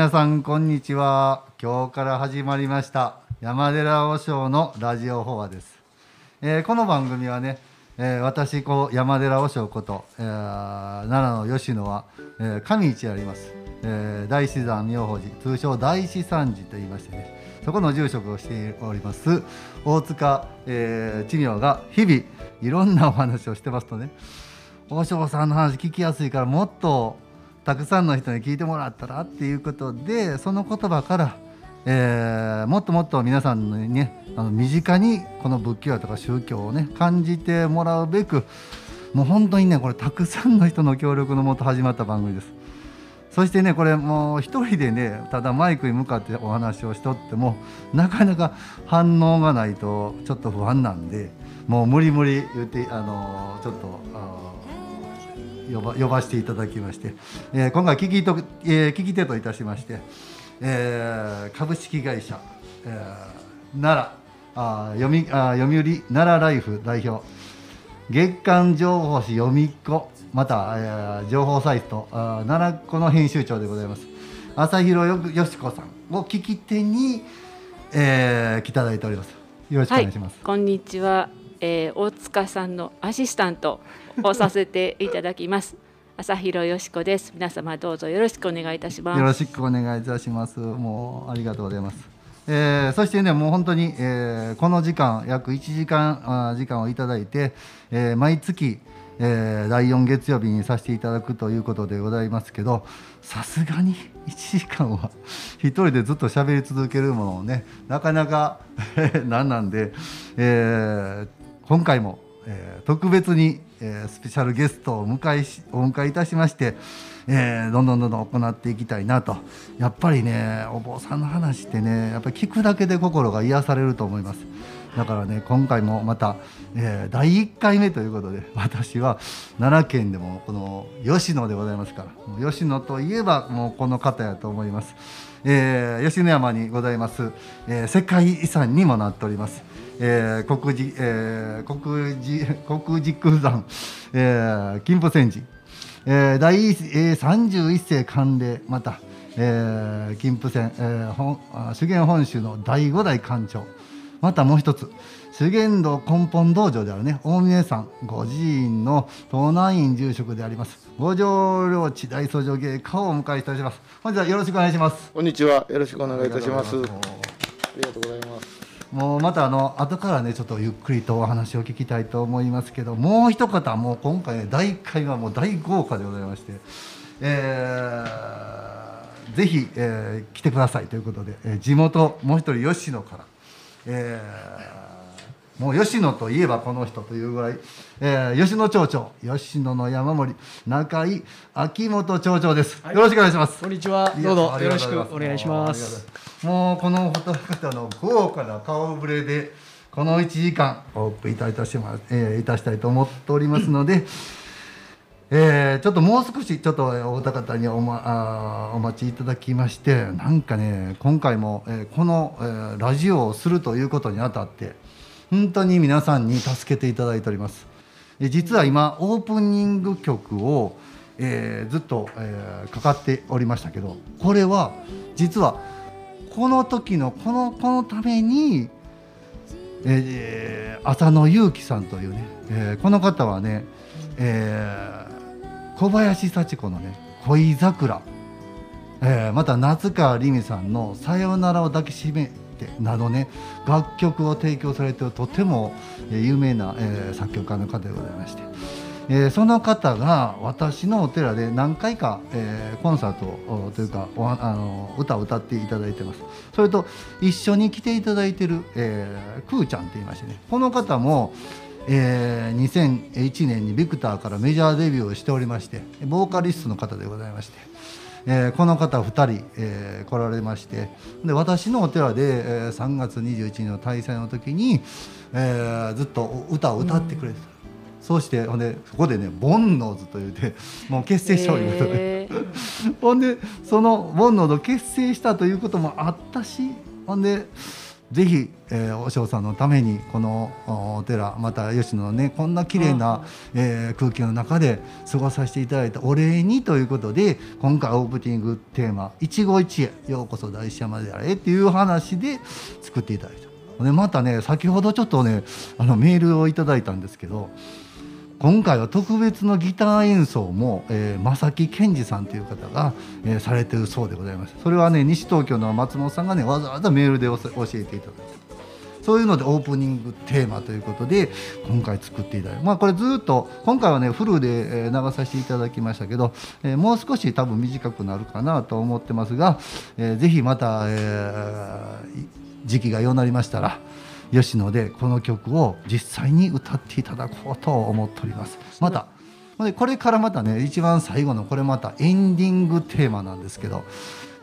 皆さんこんにちは。今日から始まりました山寺和尚のラジオ法話です。えーこの番組はね、えー私こう山寺和尚こと、えー奈良の吉野は、えー神市あります、えー大師山妙法寺通称大師山寺と言いましてねそこの住職をしております大塚、えー知明が日々いろんなお話をしてますとね和尚さんの話聞きやすいからもっとたくさんの人に聞いてもらったらっていうことでその言葉から、えーもっともっと皆さんにねあの身近にこの仏教とか宗教をね感じてもらうべくもう本当にねこれたくさんの人の協力のもと始まった番組です。そしてねこれもう一人でねただマイクに向かってお話をしとってもなかなか反応がないとちょっと不安なんでもう無理無理言ってあのちょっとあ呼ば呼ばせていただきまして、えー今回聞きと、えー聞き手といたしまして、えー株式会社、えー奈良あ読みあ読売奈良ライフ代表月刊情報誌読みっ子また、えー情報サイトあ奈良子の編集長でございます。朝広よよしこさんを聞き手に、えー、来ていただいております。よろしくお願いします、こんにちは、えー大塚さんのアシスタントをさせていただきます。朝広よしこです。皆様どうぞよろしくお願いいたします。よろしくお願いいたします。もうありがとうございます。えーそしてねもう本当に、えーこの時間約1時間あ時間をいただいて、えー毎月、えー第4月曜日にさせていただくということでございますけどさすがに1時間は一人でずっと喋り続けるものをねなかなか なんなんで、えー今回も、えー特別に、えースペシャルゲストをお迎えしお迎えいたしまして、えーどんどんどんどん行っていきたいなと。やっぱりねお坊さんの話ってねやっぱり聞くだけで心が癒されると思います。だからね今回もまた、えー第1回目ということで私は奈良県でもこの吉野でございますから吉野といえばもうこの方やと思います、えー吉野山にございます、えー世界遺産にもなっております。えー国寺、えー国寺国軸山、えー金峰山寺、えー第、えー、31世慣例また、えー金峰山、えー本あ修験本州の第5代館長。またもう一つ修験道根本道場であるね大峰山御寺院の東南院住職であります。五条領地大僧正芸家をお迎えしております。本日はよろしくお願いします。こんにちは。よろしくお願いいたします。あありがとうございますもうまたあの後からねちょっとゆっくりとお話を聞きたいと思いますけどもう一方もう今回ね第1回はもう大豪華でございまして、えーぜひ、えー来てくださいということで、えー地元もう一人吉野から、えーもう吉野といえばこの人というぐらい、えー、吉野町長吉野の山森中井秋元町長です、はい。よろしくお願いします。こんにちは。どうぞ。よろしくお願いします。もうこの方々の豪華な顔ぶれでこの1時間お送りいたしま、えーいたしたいと思っておりますので、えーちょっともう少しちょっとお二方にお,、ま、あーお待ちいただきましてなんかね今回も、えーこの、えーラジオをするということにあたって本当に皆さんに助けていただいております。実は今オープニング曲を、えーずっと、えーかかっておりましたけどこれは実はこの時のこのこのために、えー浅野ゆうきさんというね、えーこの方はね、えー小林幸子のね「恋桜」えーまた夏川りみさんの「さよならを抱きしめて」などね楽曲を提供されているとても有名な、え作曲家の方でございまして、えその方が私のお寺で何回か、えコンサートというかあの歌を歌っていただいてます。それと一緒に来ていただいてる、えー、クーちゃんって言いましてね。この方もえー2001年にビクターからメジャーデビューをしておりましてボーカリストの方でございまして、えーこの方2人、えー来られましてで私のお寺で、えー3月21日の大祭の時に、えーずっと歌を歌ってくれてた、そうしてほんでそこでね「ボンノーズ」というて もう結成しておりますので、えー。ほんでそのボンノードを結成したということもあったしほんでぜひ、えー、お嬢さんのためにこのおお寺また吉野のねこんな綺麗な、えー空気の中で過ごさせていただいたお礼にということで今回オープニングテーマ「一期一会ようこそ大師山であれ」っていう話で作っていただいた。でまたね先ほどちょっとねあのメールをいただいたんですけど今回は特別のギター演奏も、えー、正木健二さんという方が、えーされてるそうでございます。それはね西東京の松本さんがねわざわざメールで教えていただいたそういうのでオープニングテーマということで今回作っていただいたまあこれずっと今回はねフルで流させていただきましたけど、えーもう少し多分短くなるかなと思ってますが、えーぜひまた、えー時期がようなりましたら吉野でこの曲を実際に歌っていただこうと思っておりますまたこれからまたね一番最後のこれまたエンディングテーマなんですけど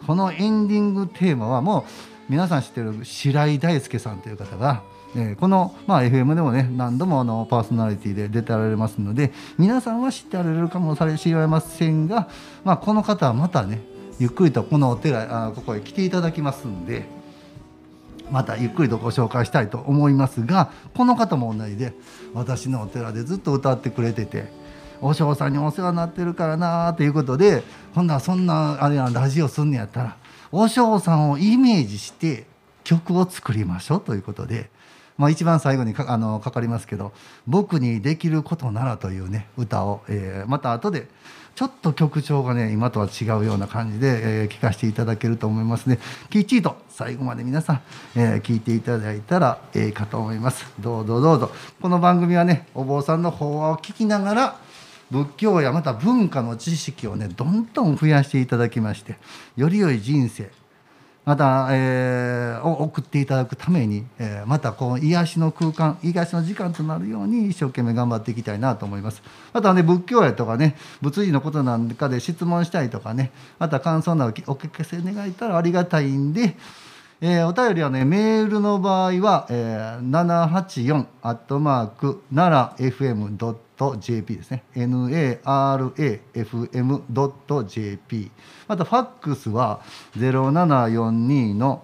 このエンディングテーマはもう皆さん知ってる白井大輔さんという方が、えこの、ま、FM でもね何度もあのパーソナリティで出てられますので皆さんは知ってられるかもされませんが、ま、この方はまたねゆっくりとこのお寺あここへ来ていただきますんで。またゆっくりとご紹介したいと思いますがこの方も同じで私のお寺でずっと歌ってくれてて和尚さんにお世話になってるからなということでほんならそんなあれやラジオすんのやったら和尚さんをイメージして曲を作りましょうということで。まあ、一番最後にかあのかかりますけど「僕にできることなら」というね歌を、えーまた後でちょっと曲調がね今とは違うような感じで、えー聞かせていただけると思いますね。きっちりと最後まで皆さん、えー聞いていただいたらええかと思います。どうぞどうぞ。この番組はねお坊さんの法話を聞きながら仏教やまた文化の知識をねどんどん増やしていただきましてより良い人生また、えーを送っていただくために、えーまたこう癒しの空間癒しの時間となるように一生懸命頑張っていきたいなと思います。またね仏教やとかね仏事のことなんかで質問したいとかねまた感想などお聞かせ願えたらありがたいんでえーお便りはねメールの場合は、えー、784アットマーク奈良 FM.jp ですね narafm.jp またファックスは0742の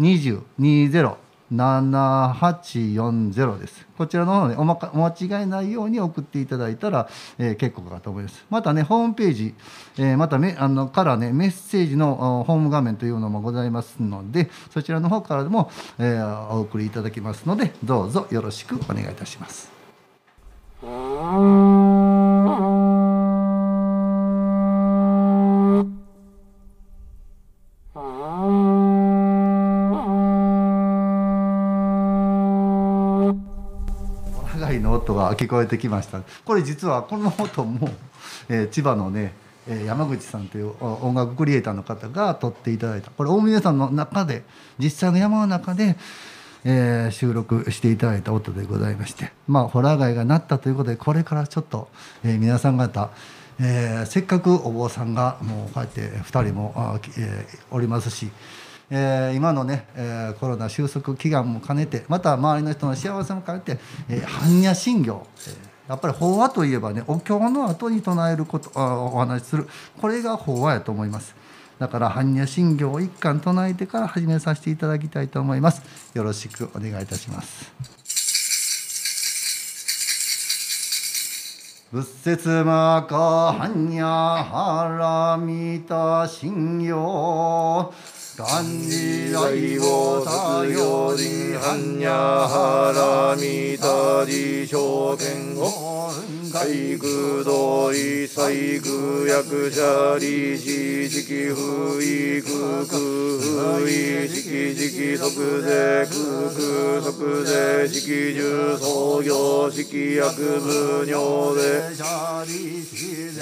2020 7840です。こちらの方ねおまかお間違いないように送っていただいたら、えー結構かと思います。またねホームページ、えーまためあのからねメッセージのおホーム画面というのもございますので、そちらの方からでも、えーお送りいただきますので、どうぞよろしくお願いいたします。の音が聞こえてきました。これ実はこの音も、えー千葉のね、山口さんという音楽クリエイターの方が撮っていただいた。これ大峰さんの中で実際の山の中でえー収録していただいた音でございましてまあホラー街がなったということでこれからちょっと、えー皆さん方えーせっかくお坊さんがもうこうやって2人も、あえおりますし、え今のね、えコロナ収束祈願も兼ねてまた周りの人の幸せも兼ねて、え般若心経、えやっぱり法話といえばねお経の後に唱えることあお話しするこれが法話やと思います。だから般若心経を一貫唱えてから始めさせていただきたいと思います。よろしくお願いいたします。仏説魔か般若波羅蜜多心経。漢字来を作業人般若波羅蜜多自証言を海空同意細空役者利子式不意空空不意式式即税空空即税式重創業式薬部尿で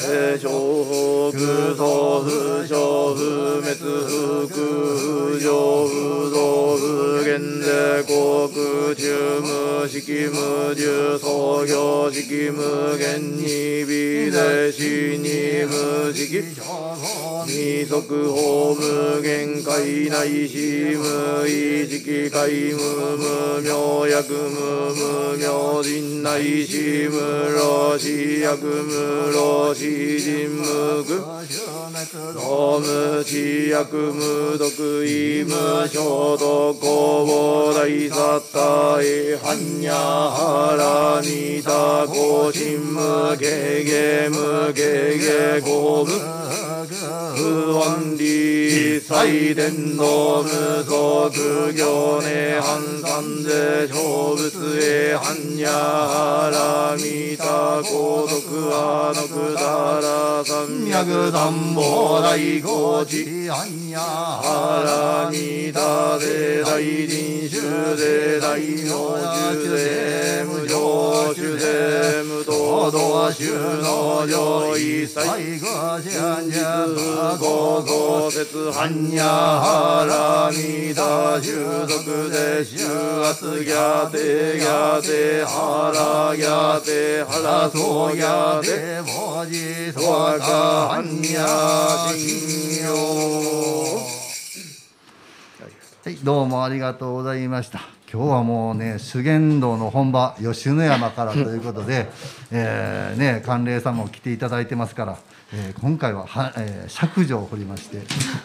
で小不相不小不滅不空不上不動不減で航空中無式無重創業式無限に微で死に無式二足法無限界内し無意識界無無明薬無無明人内し無老死薬無老死人無苦無無知薬無毒意無衝動公募大殺体般若波羅蜜多高深無下下無下下公無不安理祭伝の無足行ね反三で小仏へ般若波羅蜜多高徳はのくだら三脈三宝大高知般若波羅蜜多で大臨衆で大名衆で無常衆で無道道衆の上位最後真実合合説般若波羅蜜多収束で収圧ギャテギャテハラギャテハラソギャテ文字とわか般若心経はい、どうもありがとうございました。今日はもうね、修験道の本場、吉野山からということで、えーね、寒冷さんも来ていただいてますから、えー今回はは、えー釈除を掘りまして、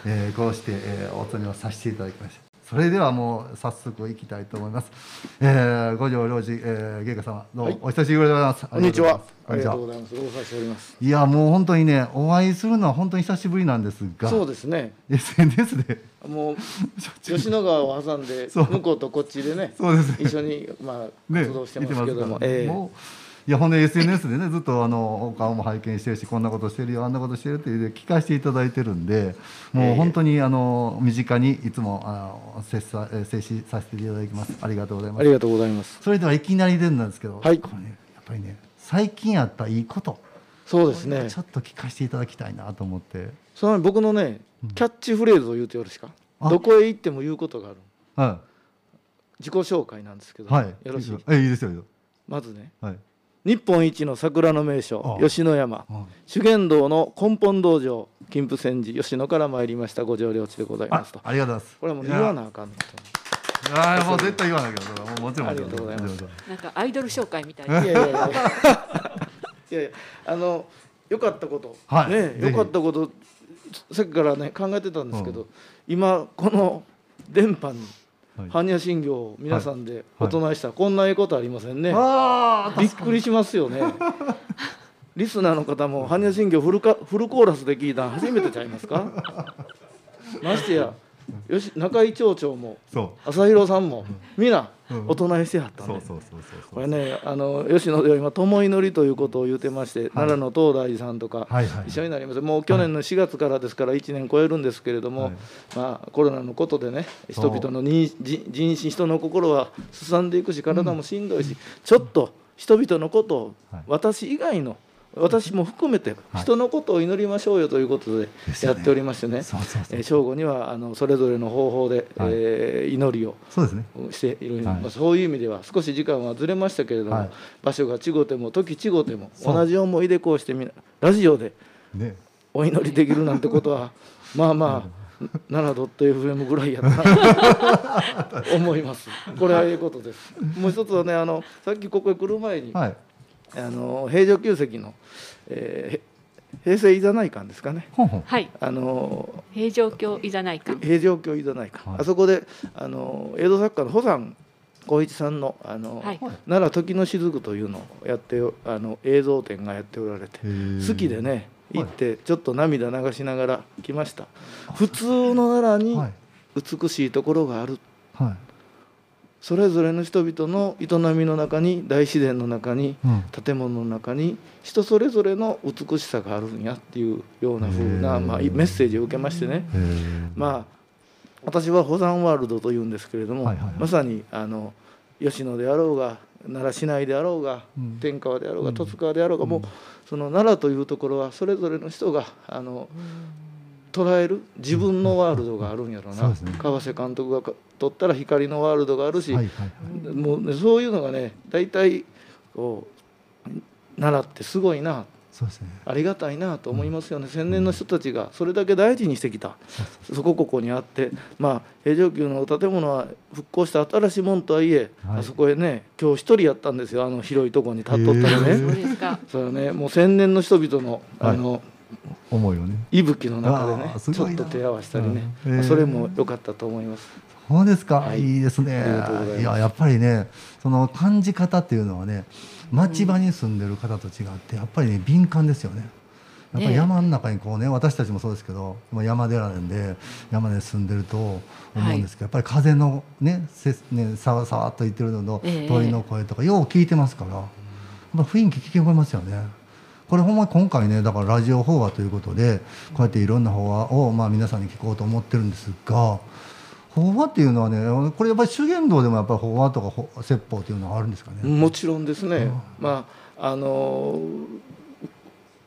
えーこうして、えーお勤めをさせていただきました。それではもう早速行きたいと思います。えー、五条領事、えー、芸家様、どうも、はいお久しぶりでございます。こんにちは。ありががとうございます。ご無沙汰しております。いや、もう本当にね、お会いするのは本当に久しぶりなんですが、そうですね。SNS で、もう 吉野川を挟んで向こうとこっちでね、そうですね一緒にまあね、活動してますけども、見てますからええもういやほんで SNS でねずっとあのお顔も拝見してるしこんなことしてるよあんなことしてるっていう聞かせていただいてるんでもう本当にあの身近にいつもあの接さえー接しさせていただきます。ありがとうございます。ありがとうございます。それではいきなり出るんですけど、はい。これねやっぱりね最近あったいいこと。そうですね。ちょ。っと聞かせていただきたいなと思って。その僕のねキャッチフレーズを言うとよろしいか？あ。どこへ行っても言うことがある。は自己紹介なんですけど、いはい。よろしい。えいいですよ。まずね、はい日本一の桜の名所あ吉野山。あ修験道の根本道場金峰山寺吉野から参りました。五条領地でございますと。ありがとうございます。これはもう言わなあかんの。といやーもう絶対言わないけどもちろんありがとうございますなんかアイドル紹介みたいいやいやいや。いやいや いやあの良かったこと、はい。ね良かったことさっきからね考えてたんですけど、今この電波にはい般若心経を皆さんではい。お唱えしたらこんなええことありませんね、びっくりしますよね。リスナーの方も般若心経フルかフルコーラスで聞いたの初めてちゃいますか？ましてやよし中井町長も朝広さんも皆うん。お唱えしてはったんで、これねあの吉野では今友祈りということを言ってまして、奈良の東大寺さんとか、はいはい一緒になります。もう去年の4月からですから1年超えるんですけれども、はい。まあ、コロナのことでね人々のに人人心人の心はすさんでいくし体もしんどいし、ちょっと人々のことをはい。私以外の私も含めてはい。人のことを祈りましょうよということでやっておりましてね。正午にはあのそれぞれの方法で、はい。えー祈りをそうですね。している、そういう意味では少し時間はずれましたけれども、はい。場所が違うても時違うても同じ思いでこうしてみなラジオでね。お祈りできるなんてことは まあまあ奈良 .fm ぐらいやったなと 思います。これはええことです。もう一つはねあのさっきここへ来る前に、はいあの平城宮跡の、えー平成いざない館ですかね。はい。あの平城京いざないか平城京いざない館、はい。あそこであの江戸作家の保山光一さんのあの、はい。奈良時の雫というのをやってあの映像展がやっておられて好きでねはい。行ってちょっと涙流しながら来ました。普通の奈良にはい。美しいところがある。はいそれぞれの人々の営みの中に大自然の中にうん。建物の中に人それぞれの美しさがあるんやっていうような風な、へー。まあ、メッセージを受けましてね。まあ私は保山ワールドというんですけれども、まさにあの吉野であろうが奈良市内であろうが、うん。天川であろうがうん。十津川であろうが、もうその奈良というところはそれぞれの人があの捉える自分のワールドがあるんやろうな、ね。川瀬監督がか撮ったら光のワールドがあるし、はいはいはい。もうね、そういうのがね大体こう奈良ってすごいな。そうですね。ありがたいなと思いますよね、千年の人たちがそれだけ大事にしてきた、そこここにあって、まあ、平城宮の建物は復興した新しいもんとはいえ、はい。あそこへね、今日一人やったんですよ、あの広いところに立っとったらへそうね、ですか。それはね、もう千年の人々のあの、思いをね。息吹の中であねーすごいな。ちょっと手合わせたりね、うん。へー。まあそれも良かったと思います。そうですか、はい。い、いですね。います。いややっぱりねその感じ方っていうのはね町場に住んでる方と違ってやっぱりね敏感ですよね。やっぱり山の中にこうね私たちもそうですけどまあ山寺なんで山で住んでると思うんですけど、やっぱり風のねせねさわさわっと言ってるののええ。鳥の声とかよう聞いてますからやっぱ雰囲気聞き覚えますよね。これほんまに今回ねだからラジオ法話ということでこうやっていろんな法話をまあ皆さんに聞こうと思ってるんですが法話っていうのはねこれやっぱり修験道でもやっぱり法話とか法説法っていうのはあるんですかね？もちろんですね、まああの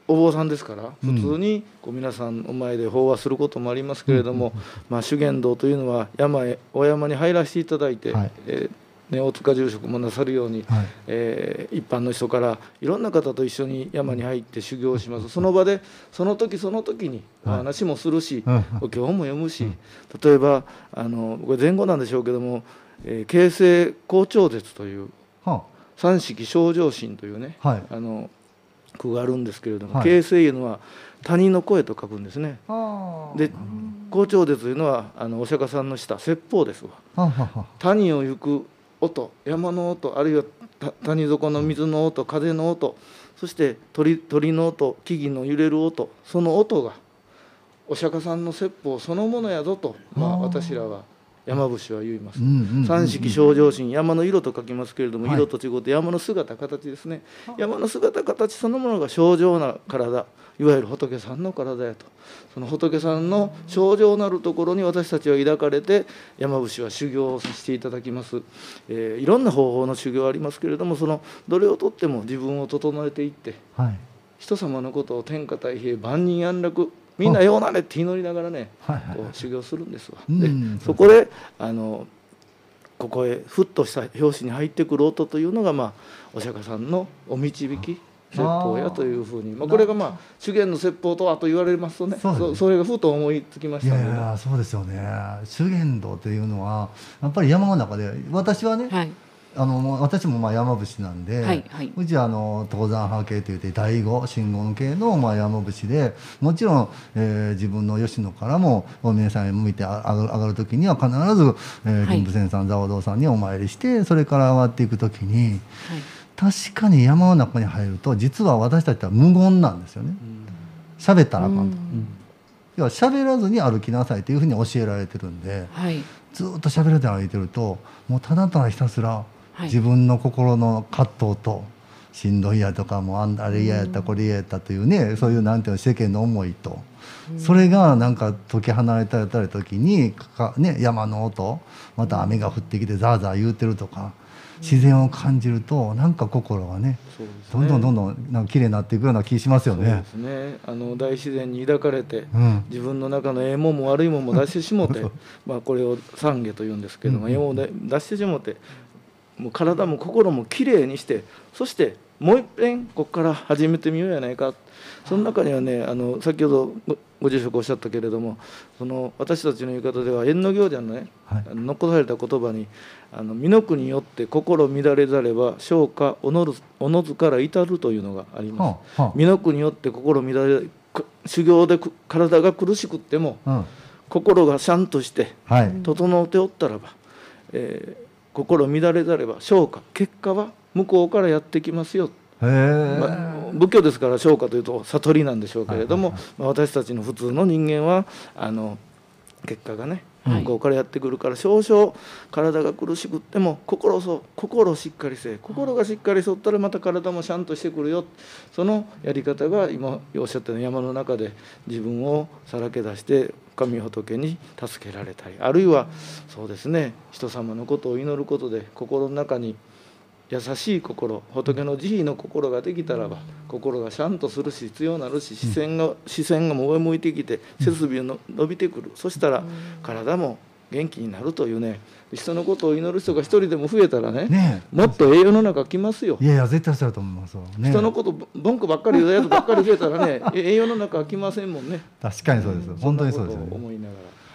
お坊さんですからうん。普通にこう皆さんの前で法話することもありますけれども、まあ、修験道というのは山へお山に入らせていただいて、はい。えーね、大塚住職もなさるように、はい。えー一般の人からいろんな方と一緒に山に入って修行します。その場でその時その時にお話もするし、うん。お経も読むし、例えばあのこれ前後なんでしょうけども「えー形成好調絶」というは三式正常心というね、あはい。あの句があるんですけれども、はい。形成いうのは他人の声と書くんですね。はあ。で好調絶というのはあのお釈迦さんのした説法ですわ。はあはあは谷を行く音山の音あるいはた谷底の水の音風の音そして鳥鳥の音木々の揺れる音その音がお釈迦さんの説法そのものやぞと、まあ、私らは山伏は言います。三式正常心山の色と書きますけれども、はい。色と違って山の姿形ですね。山の姿形そのものが正常な体いわゆる仏さんの体やと。その仏さんの正常なるところに私たちは抱かれて山伏は修行をさせていただきます、えーいろんな方法の修行ありますけれどもそのどれをとっても自分を整えていってはい。人様のことを天下太平万人安楽みんなようなれって祈りながらねはい。はい。こう修行するんですわ。うん。でそこであのここへふっとした拍子に入ってくる音というのが、まあ、お釈迦さんのお導き説法やというふうに。まあ、これがまあ修験の説法とはと言われますとねそうです。ねそそれがふと思いつきまいしたいやそうですよね。修験道っていうのはやっぱり山の中で私はね、はい。あの私もまあ山伏なんで、はいはい。うちはあの登山派系といって第五真言系のまあ山伏でもちろん、えー自分の吉野からもお宮さんへ向いてあ上がる上がる時には必ず、えー、はい。林武仙さん蔵王堂さんにお参りしてそれから上がっていく時にはい確かに山の中に入ると実は私たちは無言なんですよね。喋ったらあかんと。要は喋らずに歩きなさいというふうに教えられてるんではい。ずっと喋らずに歩いてるともうただただひたすらはい。自分の心の葛藤としんどいやとかもうあんあれ嫌やったこれ嫌やったというねそういうなんていうの世間の思いとそれがなんか解き放たれた時にかか、ね、山の音また雨が降ってきてザーザー言うてるとか自然を感じるとなんか心がねそうですどんどんどんどんなんか綺麗になっていくような気しますよね。そうで。すね。あの大自然に抱かれてうん。自分の中のええもんも悪いもんも出してしもてまあこれを懺悔と言うんですけども、うん。ええもんを出出してしもてもう体も心もきれいにしてそしてもう一遍ここから始めてみようやないか。その中にはねあの先ほどごご住職おっしゃったけれどもその私たちの言い方では縁の行者のね、はい。残された言葉に「あの身の国によって心乱れざれば消化おのるおのずから至る」というのがあります。はあは身の国によって心乱れく修行でく体が苦しくってもあうん。心がシャンとしてはい。整っておったらば、えー心乱れざれば消化結果は向こうからやってきますよ、まあ仏教ですから消化というと悟りなんでしょうけれども、私たちの普通の人間はあの結果がねはい。向こうからやってくるから少々体が苦しくっても心そう心をしっかりせえ。心がしっかりそったらまた体もシャンとしてくるよ。そのやり方が今おっしゃったように山の中で自分をさらけ出して神仏に助けられたりあるいはそうですね人様のことを祈ることで心の中に優しい心仏の慈悲の心ができたらば心がシャンとするし必要なるし視線が視線が上向いてきて背筋の伸びてくる。そしたら体も元気になるというね。人のことを祈る人が一人でも増えたらねねもっと栄養の中来ますよ。えいやいや絶対そうだと思いますよね人のこと文句ばっかり言うやつばっかり増えたらね 栄養の中は来ませんもんね。確かにそうです、本当にそうですよね。思いなが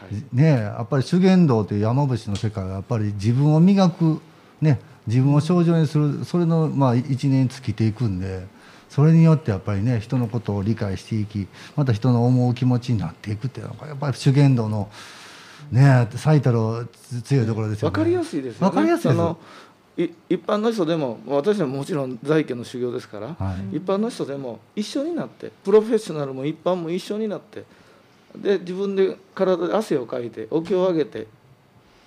ら、はい。ねえやっぱり修験道という山伏の世界はやっぱり自分を磨くね自分を症状にするそれのまあ一年尽きていくんでそれによってやっぱりね人のことを理解していきまた人の思う気持ちになっていくっていうのがやっぱり修験道のねえ最たる強いところですよね。分かりやすいですよね。わかりやすいい一般の人でも私はもちろん在家の修行ですから、はい。一般の人でも一緒になってプロフェッショナルも一般も一緒になってで自分で体で汗をかいてお経を上げて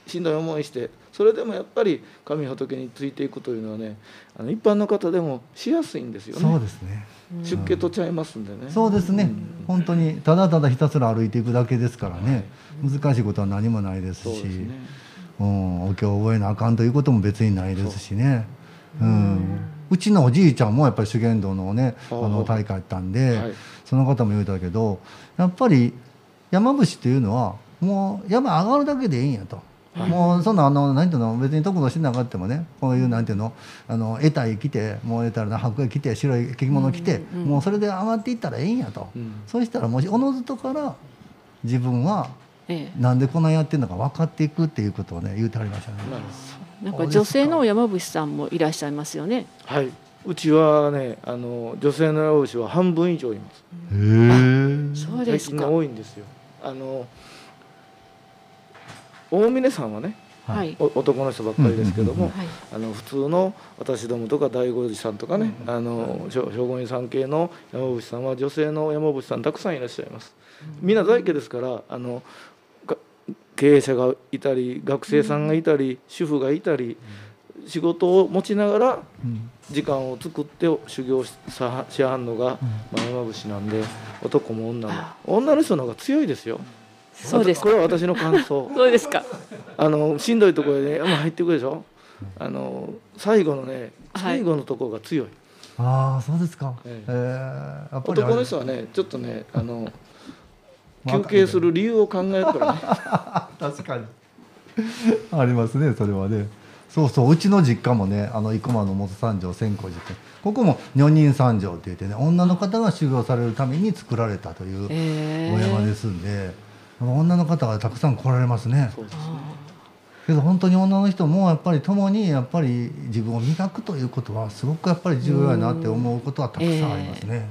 しんどい思いしてそれでもやっぱり神仏についていくというのはねあの一般の方でもしやすいんですよそうねですね。出家とちゃいますんでね。そうですね、本当にただただひたすら歩いていくだけですからね、難しいことは何もないですし。ね。うん、お経を覚えなあかんということも別にないですしね。うん、うちのおじいちゃんもやっぱり修験道のねあの大会やったんで、はい。その方も言うたけどやっぱり山伏っていうのはもう山上がるだけでいいんやと。もうそんなあのなんていうの別に得度しなかってもねこういうなんていうのあの得体着てもう得たらな白衣着て白い着物着て、うんうんもうそれで上がっていったらええんやと、うん。そうしたらもしおのずとから自分はえなんでこんなやってるのか分かっていくっていうことをね言うてはりましたね。なんか女性の山伏さんもいらっしゃいますよね。はい。うちはねあの女性の山伏は半分以上います。へえ。そうですか。最近多いんですよ。あの大峰さんはねはい。お男の人ばっかりですけども。あの普通の私どもとか大五寺さんとかね、あの聖護院さん系の山伏さんは女性の山伏さんたくさんいらっしゃいます。みんな在家ですからあのが経営者がいたり学生さんがいたり、主婦がいたり、仕事を持ちながらうん。時間を作って修行しはんのが、まあ、山伏なんで男も女も。女の人の方が強いですよ。そうですか。これは私の感想。そうですか。あのしんどいところでね山入っていくでしょ？あの最後のねはい。最後のところが強い、ああそうですか。ええ。ええやっぱ男の人はねちょっとねあのまあ休憩する理由を考えるからね。確かに。ありますねそれはね。そうそううちの実家もねあの生駒の元三条千光寺ってここも女人三条って言ってね女の方が修行されるために作られたというええお山ですんで、女の方がたくさん来られますね。そうですね。けど本当に女の人もやっぱり共にやっぱり自分を磨くということはすごくやっぱり重要やなって思うことはたくさんありますね。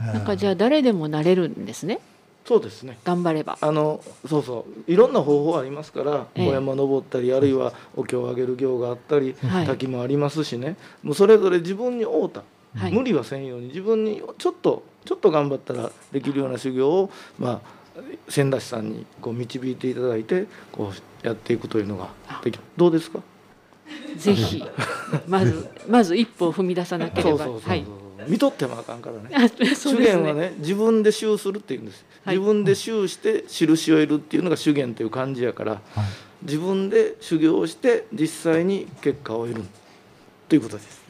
なんかじゃあ誰でもなれるんですね？そうですね。頑張れば。あのそうそう。いろんな方法ありますから、ええ。お山登ったりあるいはお経をあげる行があったり、はい。滝もありますしね。もうそれぞれ自分に合うた、はい。無理はせんように自分にちょっとちょっと頑張ったらできるような修行をまあ千田さんにこう導いていただいてこうやっていくというのができるどうですか？ぜひまず まず一歩を踏み出さなければ。はい。見とってもあかんからね。あそう修です。験はね自分で修するっていうんです、はい。自分で修して印を得るっていうのが修験という感じやからはい。自分で修行をして実際に結果を得るということです。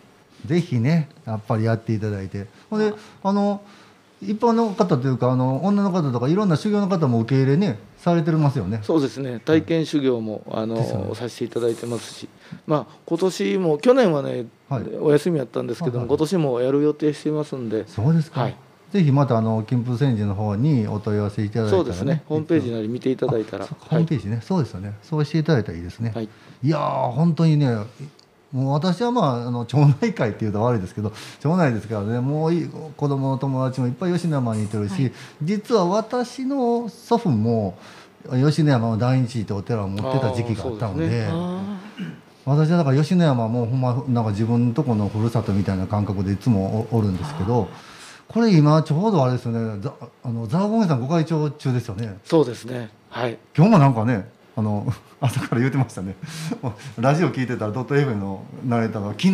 ぜひねやっぱりやっていただいて。ほんであの一般の方というかあの女の方とかいろんな修行の方も受け入れねされてますよね。そうですね。体験修行もあですよね。のさせていただいてますし、まあ今年も去年はね、はい。お休みやったんですけども、はいはい今年もやる予定していますんで、そうですか、はい。ぜひまたあの金峰千寺の方にお問い合わせいただいたら、ね、そうですね。ホームページなり見ていただいたら、ホームページね、そうですよね。そうしていただいたらいいですね、はい、いやー本当にねもう私はまああの町内会っていうと悪いですけど町内ですからねもういい子供の友達もいっぱい吉野山にいてるし、実は私の祖父も吉野山の大日ってお寺を持ってた時期があったのであーそうですあ私はだから吉野山はもうほんまなんか自分のとこのふるさとみたいな感覚でいつもおおるんですけどこれ今ちょうどあれですよねざあのザーゴンゲさんご会長中ですよね。そうですね。はい。今日もなんかねあの朝から言ってましたね。ラジオ聞いてたらドット F のナレーターが「昨日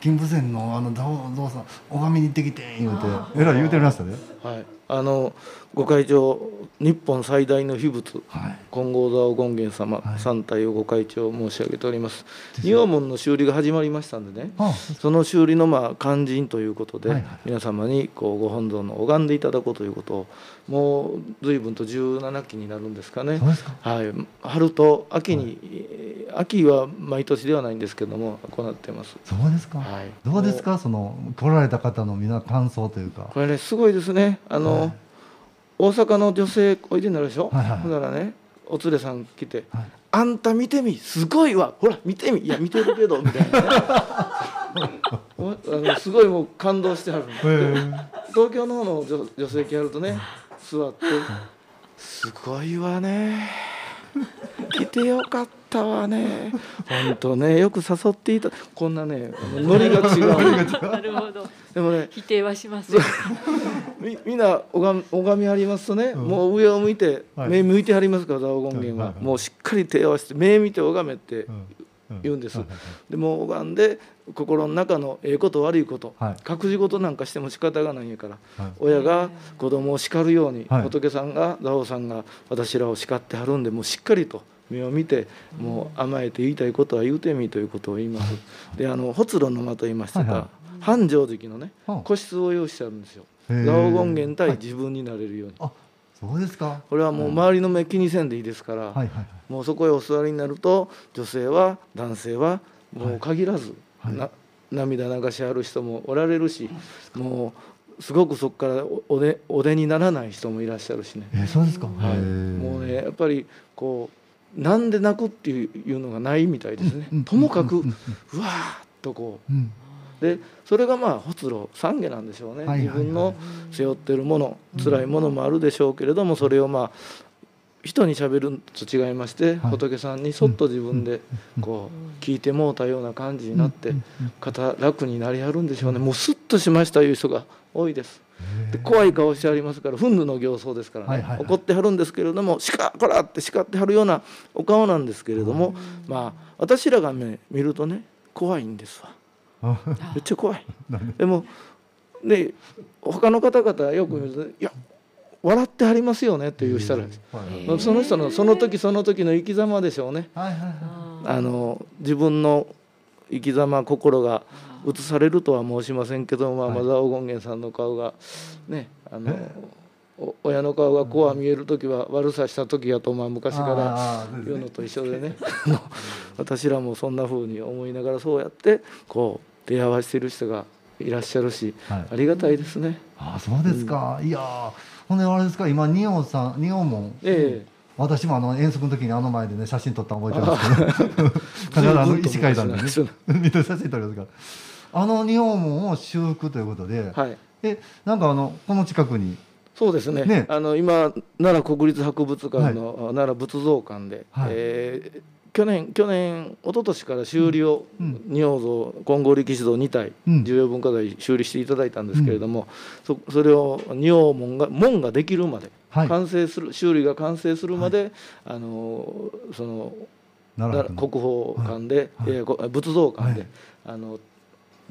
金峰山のあのザオゾウさん拝みに行ってきて」言うてえらい言うてましたねはい、あのご会長日本最大の秘仏はい。金剛座権現様はい。三体をご会長申し上げております。仁王門の修理が始まりましたんでね。あその修理のまあ肝心ということで、はいはい。皆様にこうご本尊の拝んでいただこうということをもう随分と17期になるんですかね。はい、春と秋に、えー秋は毎年ではないんですけども行ってます。そうですか、はい。どうですか？その来られた方の皆感想というか。これねすごいですね。あの、はい。大阪の女性おいでになるでしょ、はいはいほんならねお連れさん来てはい「あんた見てみ？すごいわ！ほら見てみ！いや見てるけど」みたいなね。おあのすごいもう感動してはるんで。すへー東京の方の女女性来はるとね座って「すごいわね。来てよかったわね。本当ねよく誘っていた。こんなねノリが違う。あなるほど。でもね否定はしませんみみんな拝み拝みはりますとね、うん。もう上を向いて、はい。目向いてはりますから蔵王権現は,、はいはいはい。もうしっかり手を合わせて目見て拝めってうん言うんです、でもう拝んで心の中のええこと悪いこと、はい。隠し事なんかしても仕方がないんやからはい。親が子供を叱るように、はい。仏さんが蔵王さんが私らを叱ってはるんでもうしっかりと目を見てもう甘えて言いたいことは言うてみということを言います。であのほつろの間と言いましてた、はいはい。繁盛寺のねはあ個室を用意してあるんですよ。蔵王権現対はい。自分になれるように。あそうですか。これはもう周りの目気にせんでいいですから、はいはいはい。もうそこへお座りになると女性は男性はもう限らず、はい。な涙流しある人もおられるしもうすごくそこからおお出お出にならない人もいらっしゃるしね、えーそうですか、はい、もうねやっぱりこうなんで泣くっていうのがないみたいですね、うんともかく、ううんわーっとこうん。うでそれがまあほつろ懺悔なんでしょうね、はいはいはい。自分の背負ってるもの辛いものもあるでしょうけれどもそれをまあ人にしゃべると違いまして、はい。仏さんにそっと自分でこう聞いてもうたような感じになって肩楽になりはるんでしょうね。もうスッとしましたいう人が多いです。で怖い顔してありますから憤怒の形相ですからね、はいはいはい。怒ってはるんですけれども「しかこら!」って叱ってはるようなお顔なんですけれども、まあ私らが、ね、見るとね怖いんですわ。あ。めっちゃ怖い。で？もで他の方々よく見ると、いや笑ってはりますよねっていう人らです。はいへー。その人のその時その時の生き様でしょうね。はいはいはい。あの自分の生き様心が映されるとは申しませんけど、まあ、はい。マザオ権現さんの顔がねあのお親の顔がこうは見える時は悪さした時やとまあ昔から言うのと一緒でね。あの私らもそんな風に思いながらそうやってこう出会わせてる人がいらっしゃるしはい。ありがたいですね。あそうですか、いやーほんであれですか今仁王さん仁王門ええ。私もあの遠足の時にあの前でね写真撮ったの覚えてますけど。必ずあの石階段でね。随分とみんな写真撮りますからあの仁王門を修復ということで、はい。えなんかあのこの近くに。そうですね。ね。あの今奈良国立博物館の、奈良仏像館で、はい。えー去年去年一昨年から修理を、うん。仁王像金剛力士像2体、うん。重要文化財修理していただいたんですけれども、そそれを仁王門が門ができるまで、はい。完成する修理が完成するまで、あのその国宝館で、はい。え仏像館で、はい。あの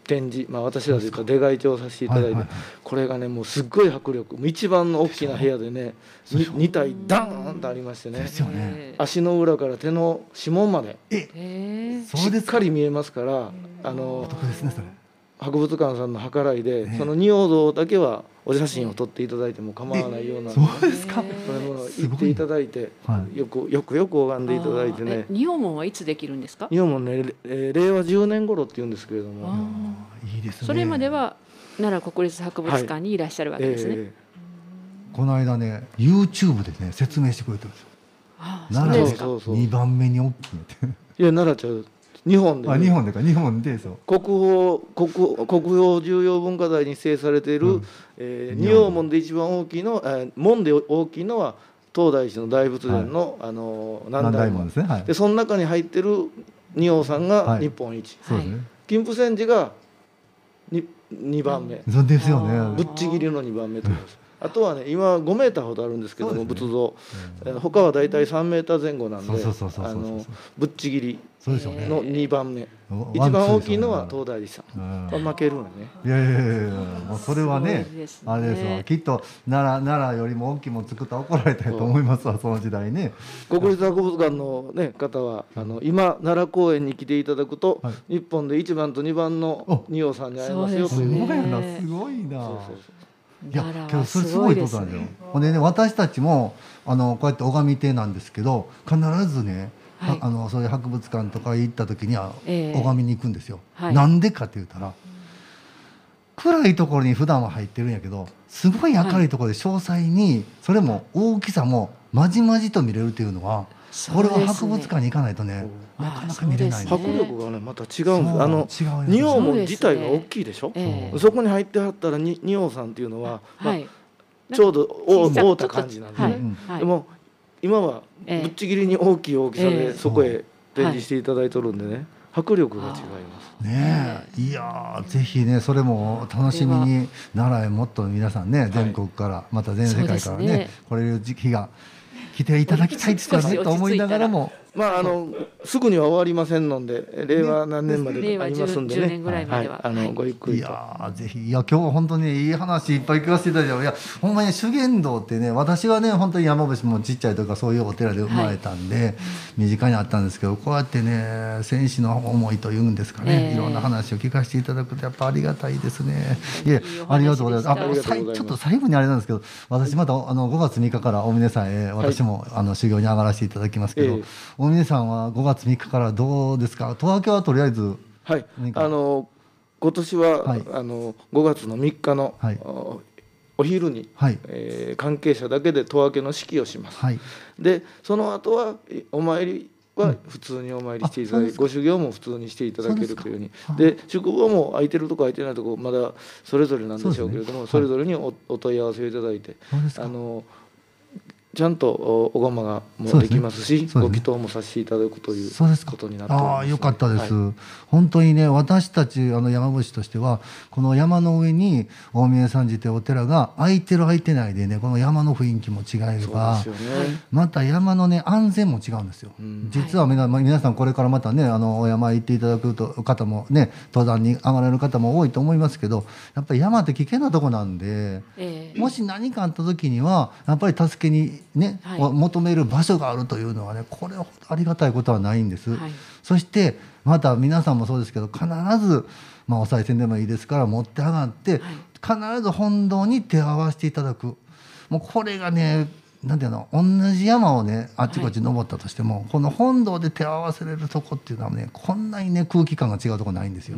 展示、まあ、私たら出外帳させていただいて、はいはいこれがねもうすっごい迫力。もう一番の大きな部屋でねに2体ダーンとありましてね。ですよね。えー足の裏から手の指紋までええー。そうですか。しっかり見えますからあのお得ですねそれ博物館さんの計らいで、ねその仁王像だけはお写真を撮っていただいても構わないような、そう。ですか。えーこれも行っていただいて、はい。よくよくよく拝んでいただいてね。え仁王門はいつできるんですか？日本もね、えー令和10年頃って言うんですけれども、あいいですね。それまでは奈良国立博物館にいらっしゃるわけですね、えこの間ね YouTube でね説明してくれてるんですよ。ああそう奈良でですか。そうそう2番目に大きいって。ー いや奈良ちゃう日本で、あ日本でか。日本でそう。国宝国国宝重要文化財に指定されている、うん。えー仁王門で一番大きいの、えー門で大きいのは東大寺の大仏殿の、あのー南大門。ですね。はい。でその中に入ってる仁王さんがはい。日本一、そうですね。金峰山寺が 2, 2番目、そうですよね。ぶっちぎりの2番目と言いますあとはね今5メーターほどあるんですけども、ね。仏像、えー他は大体3メーター前後なんでぶっちぎりの2番目、ワン一番大きいのは東大寺さん、うん。負けるよね。いやいやいやいやもうそれはねね。あれですわ。きっと奈良奈良よりも大きいもの作ったら怒られたと思いますわその時代ね。国立博物館の、ね、方はあの今奈良公園に来ていただくと、はい。日本で1番と2番の仁王さんに会えますよとすいう。ごいなねすごいな。そうそういや奈良けどはそれすごいことなんですよね。ほんでね私たちもあのこうやって拝み手なんですけど必ずね、はい。あのそういう博物館とか行った時にはええ。拝みに行くんですよ。はい。なんでかって言ったら暗いところに普段は入ってるんやけどすごい明るいところで詳細にそれも大きさもまじまじと見れるというのはこれは博物館に行かないとねなかなか見れないね。迫力がねまた違うんです。あの仁王門自体が大きいでしょ？ええ。そこに入ってはったらに仁王さんっていうのは、まあはい。ちょうど覆った感じなんでね、はいうんはい。でも今はええ。ぶっちぎりに大きい大きさえでえそこへ展示していただいとるんでね。迫力が違います。ねえ。いやーぜひねそれも楽しみに。奈良へもっと皆さんね全国から、また全世界からねね。来れる時期が来ていただきたいですよ少し落ち着いたらねと思いながらも。まああのすぐには終わりませんので令和何年までありますんで10ね。年ぐらいまでは。はい、あの、ごゆっくりと。やーぜひ。いや今日は本当にいい話いっぱい聞かせていただいていやほんまに修験道ってね私はね本当に山伏もちっちゃいとかそういうお寺で生まれたんで、身近にあったんですけどこうやってね戦士の思いというんですかね、ええ。いろんな話を聞かせていただくとやっぱありがたいですね。いえありがとうございます。あちょっと最後にあれなんですけど私またあの5月3日から大峰さんへ私も、あの修行に上がらせていただきますけど、ええ大峰さんは5月3日からどうですか？東京はとりあえずはい。あの今年は、はい。あの5月の3日の、はい。おお昼に、はい。えー関係者だけで戸分けの式をします。はい。でその後はえお参りは普通にお参りしていただいて、ご修行も普通にしていただけるというふうに。あで宿坊も空いてるとこ空いてないとこまだそれぞれなんでしょうけれどもそ,、れぞれにおお問い合わせをいただいてあのちゃんとおお釜がもできますしそうですね。ご祈祷もさせていただくというそうですか。ことになってます。ああよかったです、はい。本当にね私たちあの山伏としてはこの山の上に大宮山寺というお寺が空いてる空いてないでねこの山の雰囲気も違えそうばですよね。また山のね安全も違うんですよ、うん。実は皆,、皆さんこれからまたねあのお山行っていただくと方もね登山に上がれる方も多いと思いますけどやっぱり山って危険なとこなんで。ええ。もし何かあった時にはやっぱり助けにね、はい。求める場所があるというのはねこれはありがたいことはないんです。はい。そしてまた皆さんもそうですけど必ず、まあ、お賽銭でもいいですから持って上がって、必ず本堂に手を合わせていただく。もうこれがねなんていうの同じ山をねあっちこっち登ったとしても、この本堂で手を合わせれるとこっていうのはねこんなにね空気感が違うとこないんですよ。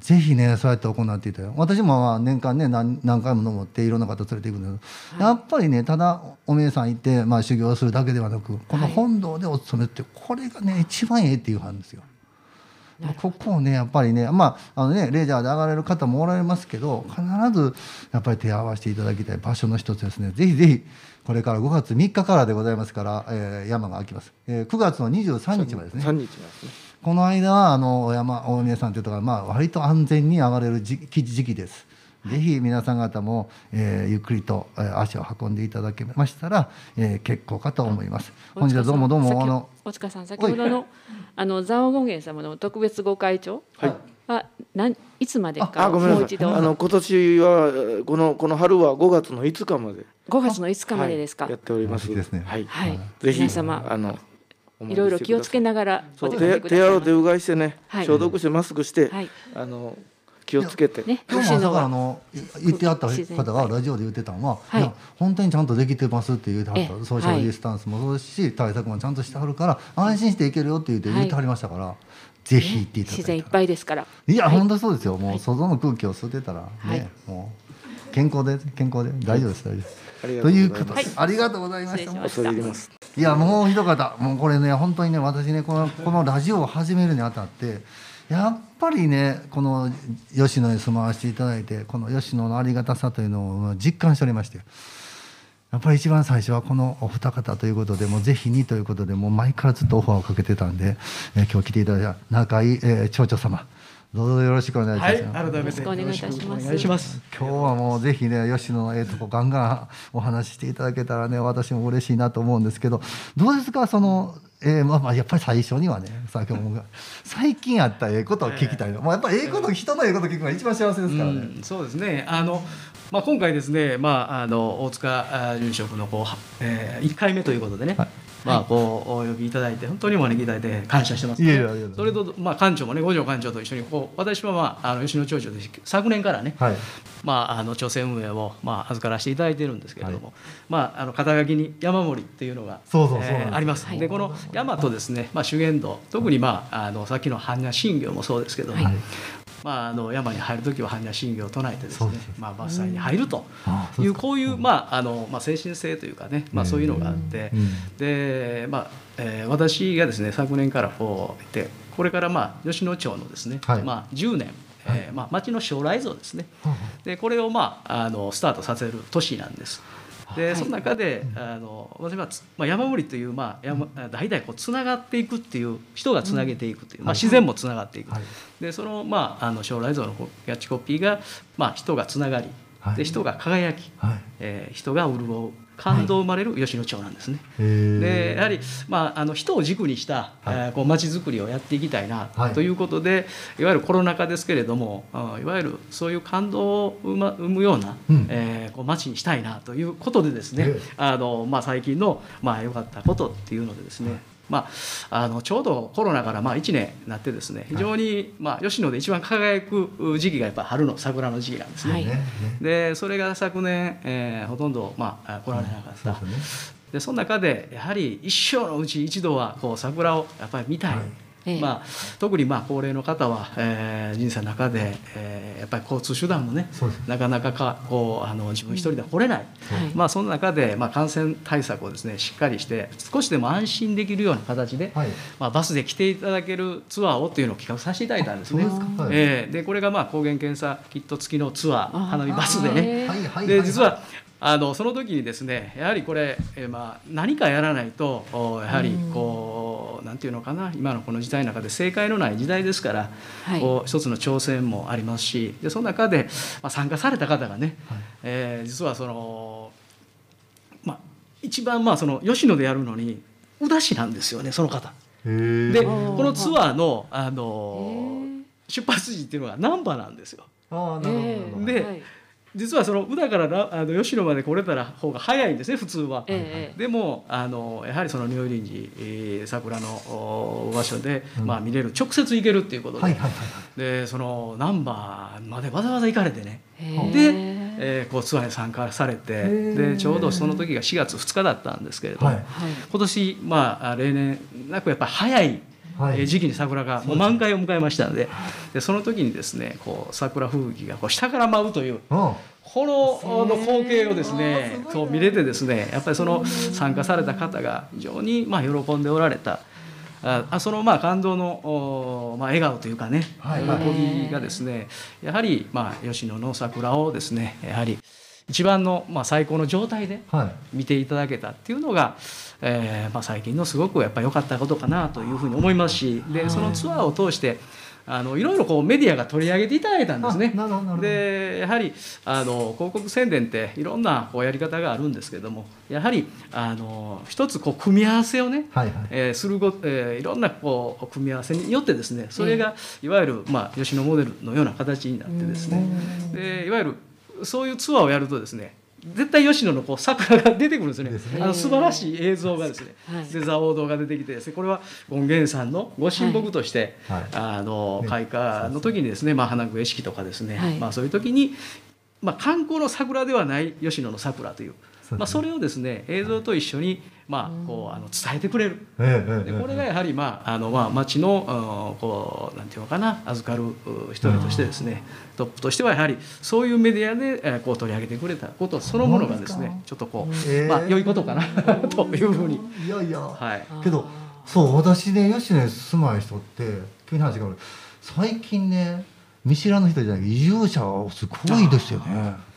ぜひねそうやって行っていただ私もまあ年間ね何何回も登っていろんな方連れていくんだけど、やっぱりねただおめえさん行って、まあ、修行するだけではなくこの本堂でお勤めってこれがね一番ええっていうはんですよ。ここをねやっぱりねまああのねレジャーで上がれる方もおられますけど必ずやっぱり手を合わせていただきたい場所の一つですねぜひぜひこれから5月3日からでございますから、えー山が開きます、えー9月の23日までですね三日ですね。この間はあの山大宮山というところがまあ割と安全に上がれる時期時期です。ぜひ皆さん方も、えーゆっくりと、えー足を運んでいただけましたら、えー結構かと思います。ど本日はどうもどうもあの大塚さん先ほどのあの蔵王権現様の特別ご会長はい。はなんいつまであかごめんなさい。もう一度。あの今年はえーこのこの春は5月の5日まで。5月の5日までですか。はい。やっております。ですね。はい、はい。ぜひ皆様あのいろいろ気をつけながら手手洗う手うがいしてね、はい。消毒してマスクして、はい。あの気をつけて、ね、今日も朝からあはの言ってあった方がラジオで言ってたのは、はい。い、や本当にちゃんとできてますって言ってはったええ。ソーシャルディスタンスもそうですし、対策もちゃんとしてはるから安心していけるよって言って言ってはりましたから、ぜひ行っていただいたら。自然いっぱいですから。いや、はい。本当にそうですよ。もうはい。外の空気を吸ってたらね、はい。もう健康で健康で大丈夫です大丈夫です、ありがというとうございます。ことで、ありがとうございました。失礼しま恐れ入りますいやもう一方もうこれね本当にね私ねこのこのラジオを始めるにあたってやっぱりねこの吉野に住まわせていただいてこの吉野のありがたさというのを実感しておりましてやっぱり一番最初はこのお二方ということでもうぜひにということでもう前からずっとオファーをかけてたんで、えー今日来ていただいた中井、えー町長様どうぞよろしくお願いいたします。はい、改めてよろしくお願いいたしますよろくお願いします。今日はもうぜひね吉野のええとこガンガンお話ししていただけたらね私も嬉しいなと思うんですけどどうですかその、えーまあまあやっぱり最初にはね先ほども 最近あったええことを聞きたいの、もうやっぱりええこと人のええこと聞くのが一番幸せですからね。うんそうですね。あのまあ今回ですね、まああの大塚あ住職のこう、えー、1回目ということでね。はいまあ、こうお呼びいただいて本当にお招きいただいて感謝してます、いえいえありがとうございます。それと、まあ、館長もね五条館長と一緒にこう私は、まあ、あの吉野町長で昨年からね、はい。まあ、あの朝鮮運営を、まあ、預からせていただいているんですけれども、まあ、あの肩書きに山森っていうのがそうそうそうなんですあります、はい。でこの山とですね、まあ、修験道特に、まあ、あのさっきの般若心経もそうですけども、はいまあ、あの山に入る時は般若心経を唱えてですねまあ、伐採に入るというこういう、まああのまあ、精神性というかね、まあ、そういうのがあって、うん。でまあえー私がですね昨年からこう言ってこれから、まあ、吉野町のですね、はい。まあ、10年、えーまあ、町の将来像ですね。でこれを、まあ、あのスタートさせる年なんです。でその中で、あの私はつ、まあ、山森という、まあ、山代々こうつながっていくっていう人がつなげていくっていう、まあ、自然もつながっていく、はい。でその,、まあ、あの将来像のキャッチコピーが、まあ、人がつながり、はい。で人が輝き、はい。えー人が潤う感動生まれる吉野町なんですね。へー。でやはり、まあ、あの人を軸にした、はい。えーこう街づくりをやっていきたいな、はい。ということでいわゆるコロナ禍ですけれどもあいわゆるそういう感動を生,、ま、生むような、うん。えーこう街にしたいなということでですね、ええ。あのまあ、最近のまあ良かったことっていうのでですね、まあ、あのちょうどコロナからまあ1年になってですね非常に、まあ、吉野で一番輝く時期がやっぱ春の桜の時期なんですね。はい。でそれが昨年、えーほとんど、まあ、来られなかった、そうですね。でその中でやはり一生のうち一度はこう桜をやっぱり見たい、はい。ええまあ、特にまあ高齢の方は、えー人生の中で、えーやっぱり交通手段もねなかなかかこうあの自分一人では来れない、はい。まあ、その中で、まあ、感染対策をですねしっかりして少しでも安心できるような形で、はい。まあ、バスで来ていただけるツアーをっていうのを企画させていただいたんですね。でえーでこれがまあ抗原検査キット付きのツアー花見バスでね。で実はあのその時にですねやはりこれ、えーまあ、何かやらないとおやはりこうなんていうのかな今のこの時代の中で正解のない時代ですから、はい。こう一つの挑戦もありますしでその中で、まあ、参加された方がね、えー実はその、まあ、一番まあその吉野でやるのに宇陀市なんですよねその方。でー。このツアーのあへのー出発時っていうのが難波なんですよ。ああなるほどなるほど、ではい実はその宇陀からなあの吉野まで来れたら方が早いんですね普通は。ええでもあのやはりその如意輪寺、えー桜のお場所で、うん。まあ、見れる直接行けるっていうことで,、はいはいはいでその難波までわざわざ行かれてね。で、えーこうツアーに参加されてー。でちょうどその時が4月2日だったんですけれども、はい。はい。今年、まあ、例年なくやっぱり早いえー時期に桜がもう満開を迎えましたのででその時にですねこう桜吹雪がこう下から舞うといううん。このあの光景をですねそう見れてですねやっぱりその参加された方が非常にまあ喜んでおられた。ああそのまあ感動の、おまあ、笑顔というかね、はい喜びがですねやはりまあ吉野の桜をですねやはり一番のまあ最高の状態ではい。見ていただけたっていうのが、えーまあ、最近のすごくやっぱ良かったことかなというふうに思いますしでそのツアーを通してあのいろいろこうメディアが取り上げていただいたんですね。でやはりあの広告宣伝っていろんなこうやり方があるんですけどもやはりあの一つこう組み合わせをね、はいはい。えーするご、えーいろんなこう組み合わせによってですねそれがいわゆる、まあ、吉野モデルのような形になってですね。でいわゆるそういうツアーをやるとですね絶対吉野のこう桜が出てくるんですよね。ですね。あの素晴らしい映像がですね、はい。で蔵王堂が出てきてですねこれは権現さんのご神木として、はい。あのね。開花の時にですね、まあ、花具絵式とかですね、はい。まあ、そういう時に、まあ、観光の桜ではない吉野の桜という。まあ、それをですね映像と一緒に、まあ、こうあの伝えてくれる。でこれがやはり、まああのまあ、町のうんこうなんていうのかな預かるう一人としてですねトップとしてはやはりそういうメディアでえーこう取り上げてくれたことそのものがですねちょっとこう、ええ。まあ、良いことかなというふうに、いやいや、はい、けどそう私ね吉野に住まない人って急に話がある。最近ね見知らぬ人じゃない移住者すごいですよね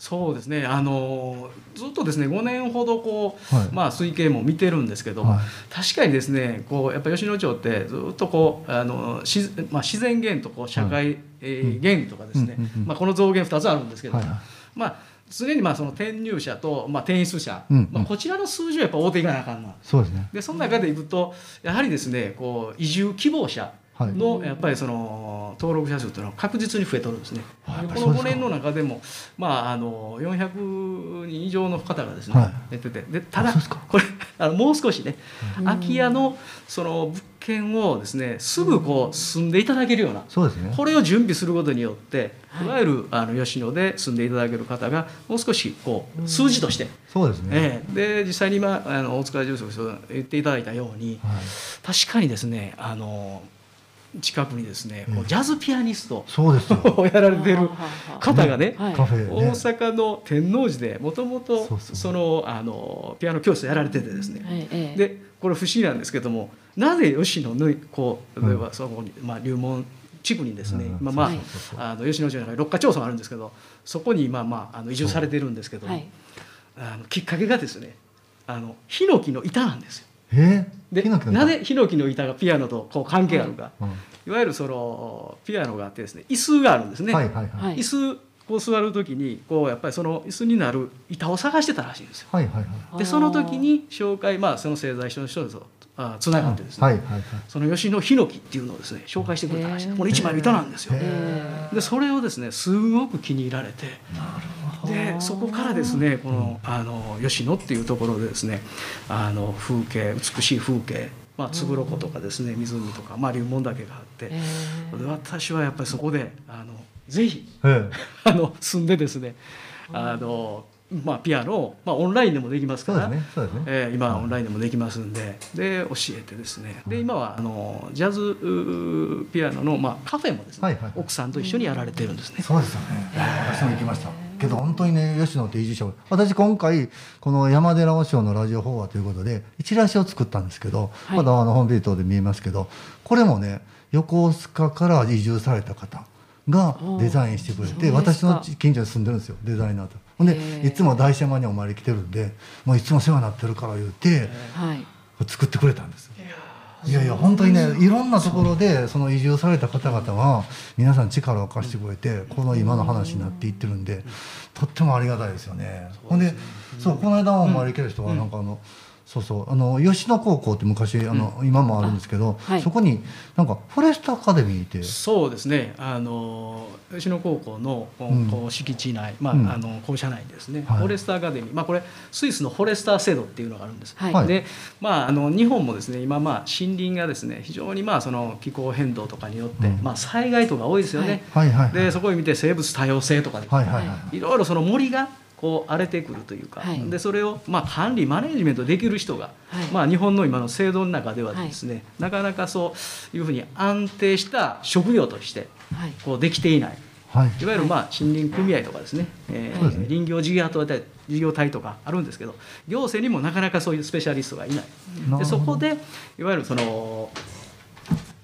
そうですね。あのずっとですね5年ほどこう、はい。まあ、推計も見てるんですけど、はい。確かにですねこうやっぱ吉野町ってずっとこうあのし、まあ、自然源とこう社会、えー源とかですね、まあ、この増減2つあるんですけど、はいはい。まあ常にまあその転入者と、まあ、転出者、うんうん。まあ、こちらの数字はやっぱ追っていかなあかんな。そうですね。でその中でいくとやはりですねこう移住希望者はいのやっぱりその登録者数というのは確実に増えとるんですね。この5そうですか。年の中でもまああの400人以上の方がですね、はい。出てて。でただこれ あのもう少しね、空き家のその物件をですねすぐこう住んでいただけるような。そうですね。これを準備することによって、はい。い、わゆるあの吉野で住んでいただける方がもう少しこう数字として、そうですね、ええ。で実際に今あの大塚住職が言っていただいたようにはい、確かにですねあの近くにですねこうん。うジャズピアニストそうですよ。をやられてる方がねね。大阪の天王寺でもともとそうそう。そのあのピアノ教室をやられててですね。はいええ。でこれ不思議なんですけどもなぜ吉野のこううん。例えばそこに、まあ、龍門地区にですね、うん。まあまあ、あの吉野町の中に六花町村があるんですけどそこにまあまああの移住されてるんですけども、はい。あのきっかけがですねあのヒノキの板なんですよ。え？ー、でなぜヒノキの板がピアノとこう関係があるか、うん。い、わゆるそのピアノがあってですね椅子があるんですね。はいはいはい。はい。椅子こう座る時にこうやっぱりその椅子になる板を探してたらしいんですよ。はいはいはい。でその時に紹介まあその製材所の人とあつながってですね、はいはいはいその吉野ヒノキっていうのをですね紹介してくれたらしい。この一枚の板なんですよ。えでそれをですねすごく気に入られてでそこからですねこのあの吉野っていうところでですねあの風景美しい風景まあ、つぶろことかですね湖とか、まあ、龍門岳があって、私はやっぱりそこであのぜひえ あの住んでですねあの、まあ、ピアノを、まあ、オンラインでもできますからそうですねそうですね。えー今はオンラインでもできますんでで教えてですね。で今はあのジャズピアノの、まあ、カフェもですね、はいはい。奥さんと一緒にやられてるんですね。そうですよね。私も行きました。けど本当にね吉野って移住者私今回この山寺和尚のラジオ法話ということでチラシを作ったんですけど、はいまだあのホームページ等で見えますけどこれもね横須賀から移住された方がデザインしてくれて私の近所に住んでるんですよデザイナーと。ほんでいつも大師山にお参り来てるんでもういつも世話になってるから言ってはい作ってくれたんです。いやいや本当にねいろんなところでその移住された方々は皆さん力を貸してくれてこの今の話になっていってるんでとってもありがたいですよね。ほんでそうこの間もお参り行ける人はなんかあの、そうそうあの吉野高校って昔あの、今もあるんですけど、はいそこになんかフォレストアカデミーって。そうですね。あの吉野高校のこう敷地内、まあうん。あの校舎内にですね、はい。フォレスターアカデミー、まあ、これスイスのフォレスター制度っていうのがあるんです。はい。はいでまあ、あの日本もですね今まあ森林がですね非常にまあその気候変動とかによって、うんまあ、災害とか多いですよね。でそこに見て生物多様性とかはい。はい。はい。いろいろその森がこう荒れてくるというか、はい。でそれをまあ管理マネジメントできる人が、はい。まあ、日本の今の制度の中ではですね、なかなかそういうふうに安定した職業としてはい。こうできていない。はい。いわゆるまあ森林組合とかですね、え林業事業体事業体とかあるんですけど行政にもなかなかそういうスペシャリストがいない。でそこでいわゆるその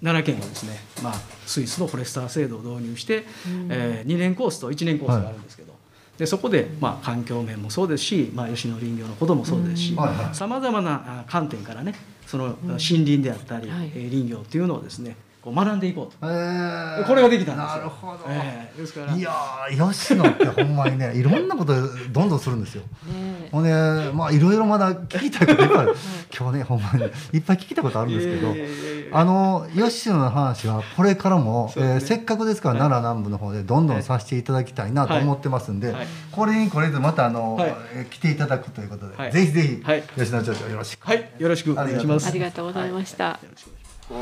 奈良県はですね、まあ、スイスのフォレスター制度を導入して、えー、2年コースと1年コースがあるんですけど、でそこで、まあ、環境面もそうですし、まあ、吉野林業のこともそうですしさまざまなあ観点からねその森林であったり、林業っていうのをですねこう学んでいこうと、えー。これができたんですよ。なるほど、ええですから。いやー吉野ってほんまにね いろんなことどんどんするんですよ。ねほんでまあいろいろまだ聞きたいこといっぱい今日ねほんまに。いっぱい聞きたいことあるんですけどあの吉野の話はこれからも、ね。えーせっかくですから、はい。奈良南部の方でどんどんさせていただきたいなと思ってますんで、はい。これにこれでまたあの、はい。えー来ていただくということで、はい。ぜひぜひ、はい。吉野町長よろしく。はい。よろしくお願いします。ありがとうございました。と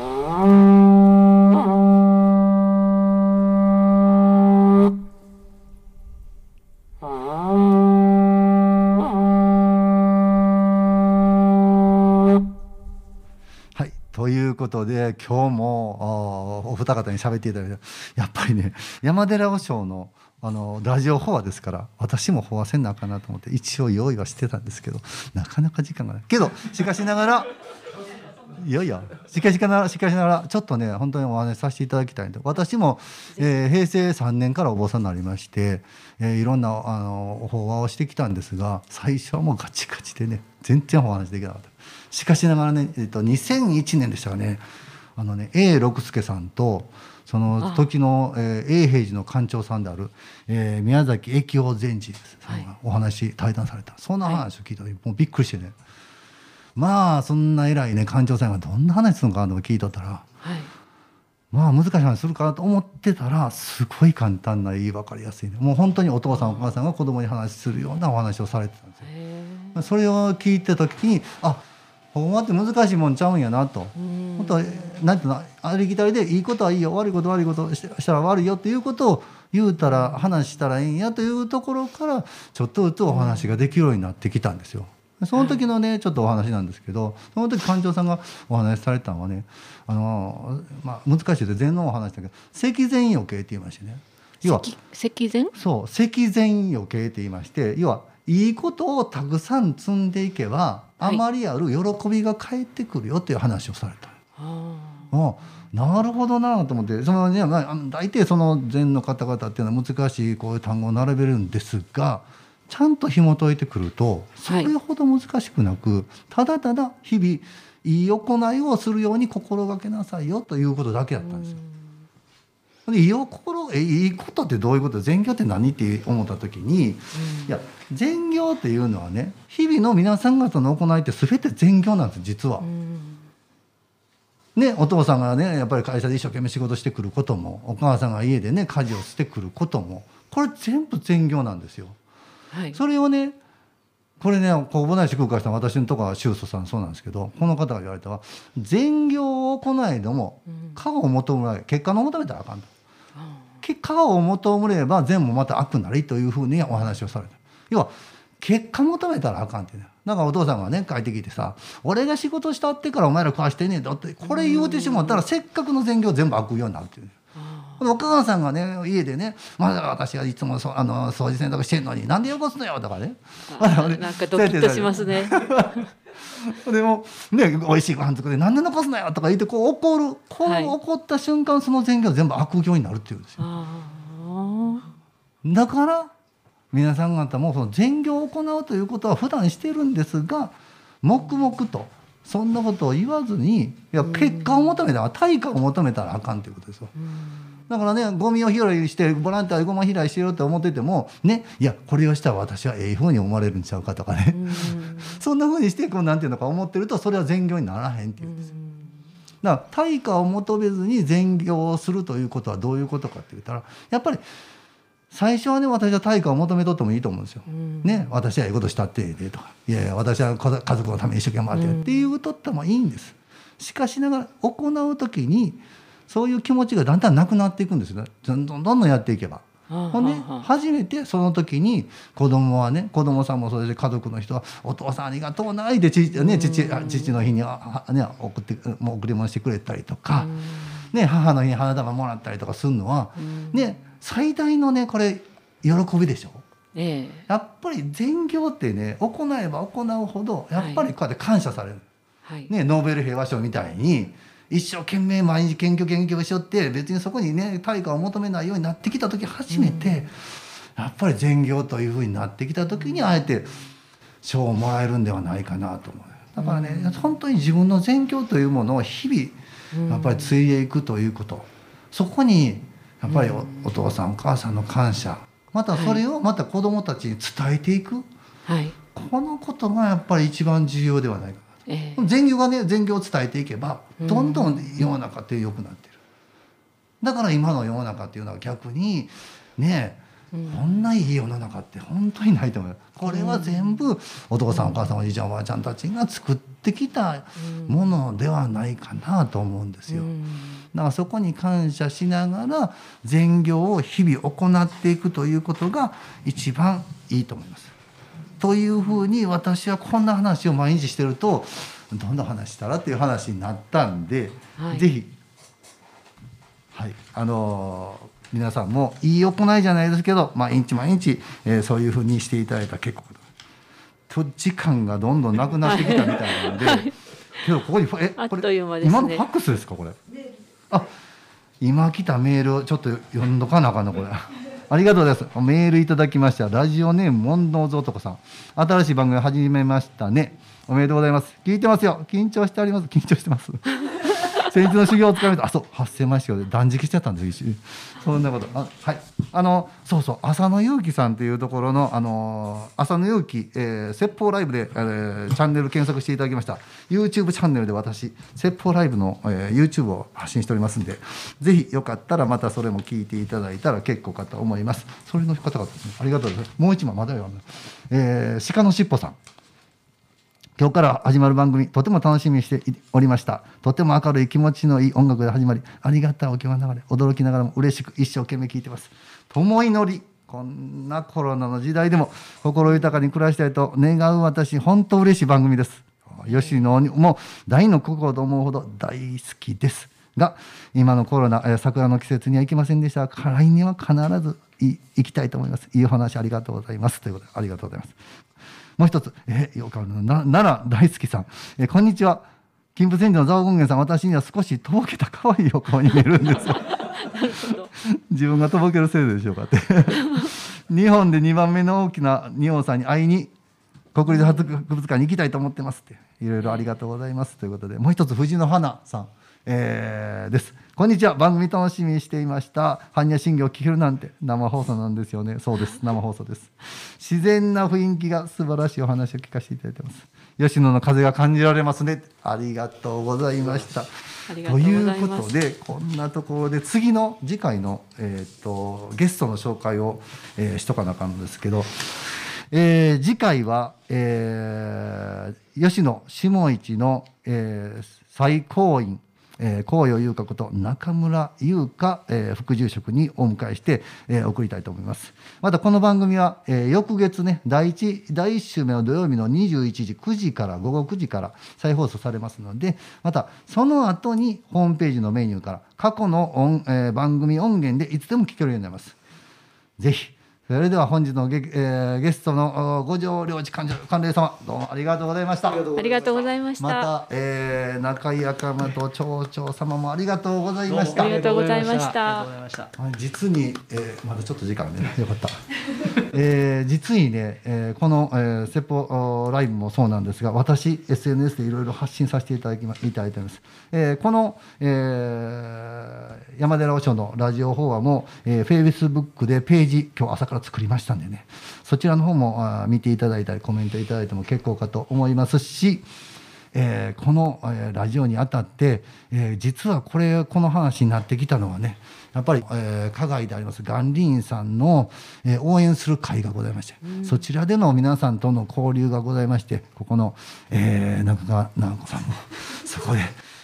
いうことで今日もお二方に喋っていただいてやっぱりね山寺和尚のあのラジオ法話ですから私も法話せんなあかなと思って一応用意はしてたんですけどなかなか時間がない。けどしかしながらいやいやしかしながらしかしながらちょっとね本当にお話しさせていただきたいんで私も、えー平成3年からお坊さんになりまして、えーいろんなあの法話をしてきたんですが最初はもうガチガチでね全然お話できなかった。しかしながらね、えー、と2001年でしたかねあのね A 六輔さんとその時の、えー、永平寺の館長さんである、えー宮崎駅王禅師さんがお話対談された。そんな話を聞いた時、もうびっくりしてねまあそんな偉いね館長さんがどんな話するのかなと聞いとったらはい。まあ難しい話するかなと思ってたらすごい簡単な言い分かりやすいねもう本当にお父さんお母さんが子供に話するようなお話をされてたんですよ。へそれを聞いた時にあほんまって難しいもんちゃうんやなと。ー本当はなんていうのありきたりでいいことはいいよ悪いこと悪いことししたら悪いよっていうことを言うたら話したらいいんやというところからちょっとずつお話ができるようになってきたんですよ。その時のねちょっとお話なんですけどその時館長さんがお話しされたのはねあの、まあ、難しいで禅のお話だけど積善余計って言いましてね。要は石前？そう積善余計って言いまして要はいいことをたくさん積んでいけば、はい。あまりある喜びが返ってくるよっていう話をされた。ああなるほどなと思ってその、ねまあ、大抵その禅の方々っていうのは難しいこういう単語を並べるんですがちゃんと紐解いてくるとそれほど難しくなく、ただただ日々いい行いをするように心がけなさいよということだけだったんですよ。でいい心えいいことってどういうこと？善行って何って思った時に、いや善行っていうのはね日々の皆さん方の行いって全て善行なんです実は。ね、お父さんがねやっぱり会社で一生懸命仕事してくることもお母さんが家でね家事をしてくることもこれ全部善行なんですよ。はい。それをねこれねこう母内市空海さん私のとこは宗祖さんそうなんですけどこの方が言われたのは善行を行いども果を求めない結果の求めたらあかんと。結果を求めれば善もまた悪なりというふうにお話をされた。要は結果求めたらあかんってね。だからお父さんがね帰ってきてさ「俺が仕事したってからお前ら食わしてんねんだ」ってこれ言うてしまったらせっかくの善行全部悪用になるっていうね。お母さんがね家でね「まだ私がいつもそあの掃除洗濯してんのになんでよこすのよ」とかね。なんかドキッとしますね。でもね美味しいご飯作って「なんで残すのよ」とか言ってこう怒るこはいう怒った瞬間その善行全部悪行になるっていうんですよ。だから皆さん方もその善行を行うということは普段してるんですが黙々とそんなことを言わずにいや結果を求めたら対価を求めたらあかんということですよ。だからねゴミを拾いしてボランティアでゴミ拾いしてよって思っててもねいやこれをしたら私はええふうに思われるんちゃうかとかね、そんなふうにしてこうなんていうのか思ってるとそれは善行にならへんっていうんですよ。だから対価を求めずに善行をするということはどういうことかって言ったらやっぱり最初はね私は対価を求めとってもいいと思うんですよ。ね私はええことしたってええでとかいやいや私は家家族のために一生懸命待ってるっていうとってもいいんです。しかしながら行う時にそういう気持ちがだんだんなくなっていくんですよねどんどんどんどんやっていけば。あほんで初めてその時に子供はね子供さんもそれで家族の人は「お父さんありがとうな」で父,、ね、父あ父の日には、はね、送ってもう贈り物してくれたりとか、ね、母の日に花束もらったりとかするのは、ね、最大のねこれ喜びでしょ。ええ。やっぱり善行ってね行えば行うほどやっぱりこうやって感謝される。はい。ね、ノーベル平和賞みたいに一生懸命毎日研究研究しよって別にそこにね対価を求めないようになってきた時初めて、やっぱり善行というふうになってきた時にあえて賞をもらえるんではないかなと思う。だからね、本当に自分の善行というものを日々やっぱり継いでいくということ。そこにやっぱりおお父さんお母さんの感謝。またそれをまた子どもたちに伝えていく。はい。このことがやっぱり一番重要ではないかえな善行がね善行を伝えていけばうん。どんどん世の中って良くなってる。だから今の世の中っていうのは逆にねこんないい世の中って本当にないと思う。これは全部お父さんお母さんおじいちゃんおばあちゃんたちが作ってきたものではないかなと思うんですよ。うん。だからそこに感謝しながら善行を日々行っていくということが一番いいと思います。というふうに私はこんな話を毎日してるとどんな話したらっていう話になったんで、はい。ぜひはいあのー皆さんもいい行いじゃないですけど毎日毎日、えーそういうふうにしていただいたら結構。と時間がどんどんなくなってきたみたいなんで、けどここにえこれね。今のファックスですかこれ？あ今来たメールをちょっと読んどかなあかんなこれありがとうございます。メールいただきました。ラジオネームモンドーズ男さん。新しい番組始めましたね。おめでとうございます。聞いてますよ。緊張しております。緊張してます。先日の修行を疲れたあそう発生ましで断食しちゃったんですそんなこと。あはい。あのそうそう浅野ゆうきさんというところのあの浅野ゆうき、えー説法ライブで、えーチャンネル検索していただきました。YouTube チャンネルで私説法ライブの、えー YouTube を発信しておりますんでぜひよかったらまたそれも聞いていただいたら結構かと思います。それの方々ねありがとうございます。もう一枚まだよ、えー鹿のしっぽさん。今日から始まる番組とても楽しみにしておりました。とても明るい気持ちのいい音楽で始まりありがたいお気持ちながら驚きながらも嬉しく一生懸命聴いてます。友祈り。こんなコロナの時代でも心豊かに暮らしたいと願う私本当嬉しい番組です。吉野も大の心と思うほど大好きですが今のコロナ、桜の季節には行きませんでしたが来年は必ず行きたいと思います。いいお話ありがとうございます。ということでありがとうございます。もう一つ、えーよくあるな奈良大好きさん、えーこんにちは。金峰千里の蔵王権現さん、私には少しとぼけた可愛いお顔に見えるんですよ。自分がとぼけるせいでしょうかって。日本で2番目の大きな仁王さんに会いに国立博物館に行きたいと思ってますって。いろいろありがとうございますということで、もう一つ藤の花さん、えーです。こんにちは。番組楽しみにしていました。般若心経を聞けるなんて生放送なんですよね。そうです。生放送です。自然な雰囲気が素晴らしいお話を聞かせていただいてます。吉野の風が感じられますね。ありがとうございました。ということでこんなところで次の次回の、えー、とゲストの紹介を、えーしとかなあかんのですけど、えー次回は、えー吉野下市の、えー最高院えー、紅葉優香こと中村優香、えー副住職にお迎えして、えー送りたいと思います。またこの番組は、えー翌月ね第1第1週目の土曜日の21時9時から午後9時から再放送されますのでまたその後にホームページのメニューから過去の音、えー番組音源でいつでも聞けるようになります。ぜひそれでは本日のゲ,、えーゲストのお五条領地官官令様どうもありがとうございました。ありがとうございました。また、えー、中井赤間と町長様もありがとうございました。ありがとうございました。実に、えーまだちょっと時間ねよかった、えー実にね、えーこの、えー、セポライブもそうなんですが私 SNS でいろいろ発信させていただきまいただいてます、えーこの、えー山寺和尚のラジオ法話も、えー、Facebook でページ今日朝から作りましたんでね。そちらの方もあ見ていただいたりコメントいただいても結構かと思いますしえーこの、えーラジオにあたって、えー実はこれこの話になってきたのはねやっぱり、えー、加害であります元林院さんの、えー応援する会がございまして、そちらでの皆さんとの交流がございましてここの、えー中川直子さんもそこで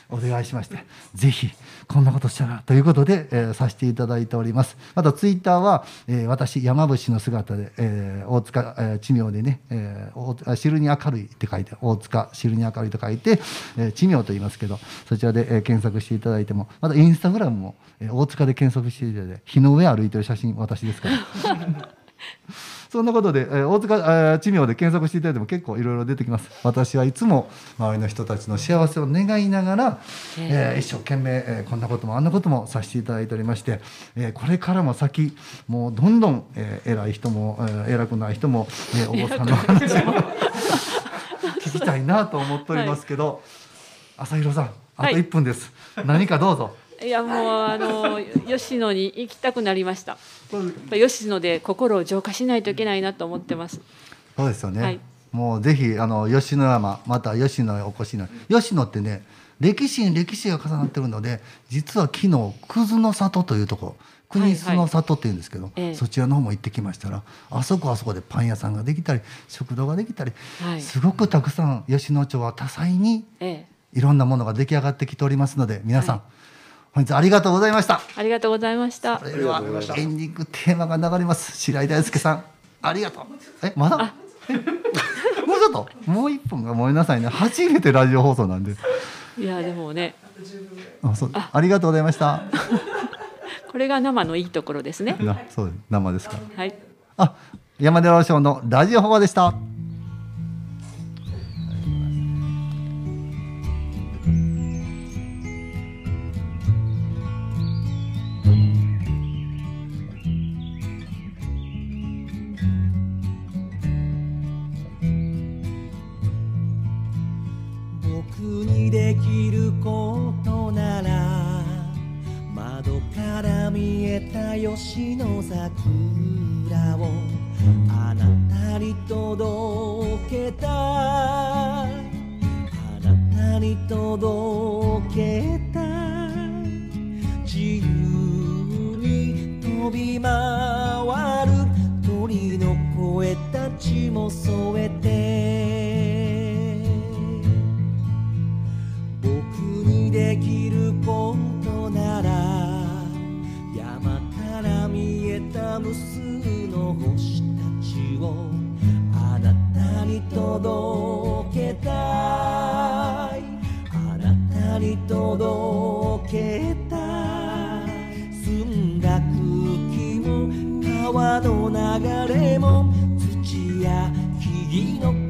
お願いしましてぜひこんなことしたらということで、えーさせていただいております。またツイッターは、えー私山伏の姿で、えー大塚、えー地名でね、えー大あ汁に明るいって書いて大塚汁に明るいと書いて、えー地名と言いますけどそちらで、えー検索していただいてもまたインスタグラムも、えー大塚で検索していただいて日の上歩いてる写真私ですから。そんなことで、えー大塚、えー地名で検索していただいても結構いろいろ出てきます。私はいつも周りの人たちの幸せを願いながら、えー。一生懸命、えーこんなこともあんなこともさせていただいておりまして、えーこれからも先もうどんどん、えー偉い人も、えー偉くない人も、えーお坊さんの話も 聞きたいなと思っておりますけど、朝弘さんあと1分です、何かどうぞいやもうあの吉野に行きたくなりました。吉野で心を浄化しないといけないなと思ってます。そうですよね、はい。もうぜひあの吉野山また吉野へお越しになる。吉野ってね歴史に歴史が重なってるので実は昨日葛の里というところ国栖の里っていうんですけど、ええ。そちらの方も行ってきましたらあそこはあそこでパン屋さんができたり食堂ができたり、はい。すごくたくさん吉野町は多彩にええ、いろんなものが出来上がってきておりますので皆さん、本日ありがとうございました。ありがとうございました。そ。れではエンディングテーマが流れます。白井大輔さん。ありがとう。えまだ？え？もうちょっと？もう一分がごめんなさいね。初めてラジオ放送なんで。いやでもね、あそう。あ。りがとうございました。これが生のいいところですね。なそうです。生ですから。はい。あ山寺和尚のラジオ放話でしたことなら窓から見えた吉野桜をあなたに届けたい。あなたに届けたい。自由に飛び回る鳥の声たちも添えて。ことなら山から見えた無数の星たちをあなたに届けたい。あなたに届けたい。澄んだ空気も川の流れも土や木々の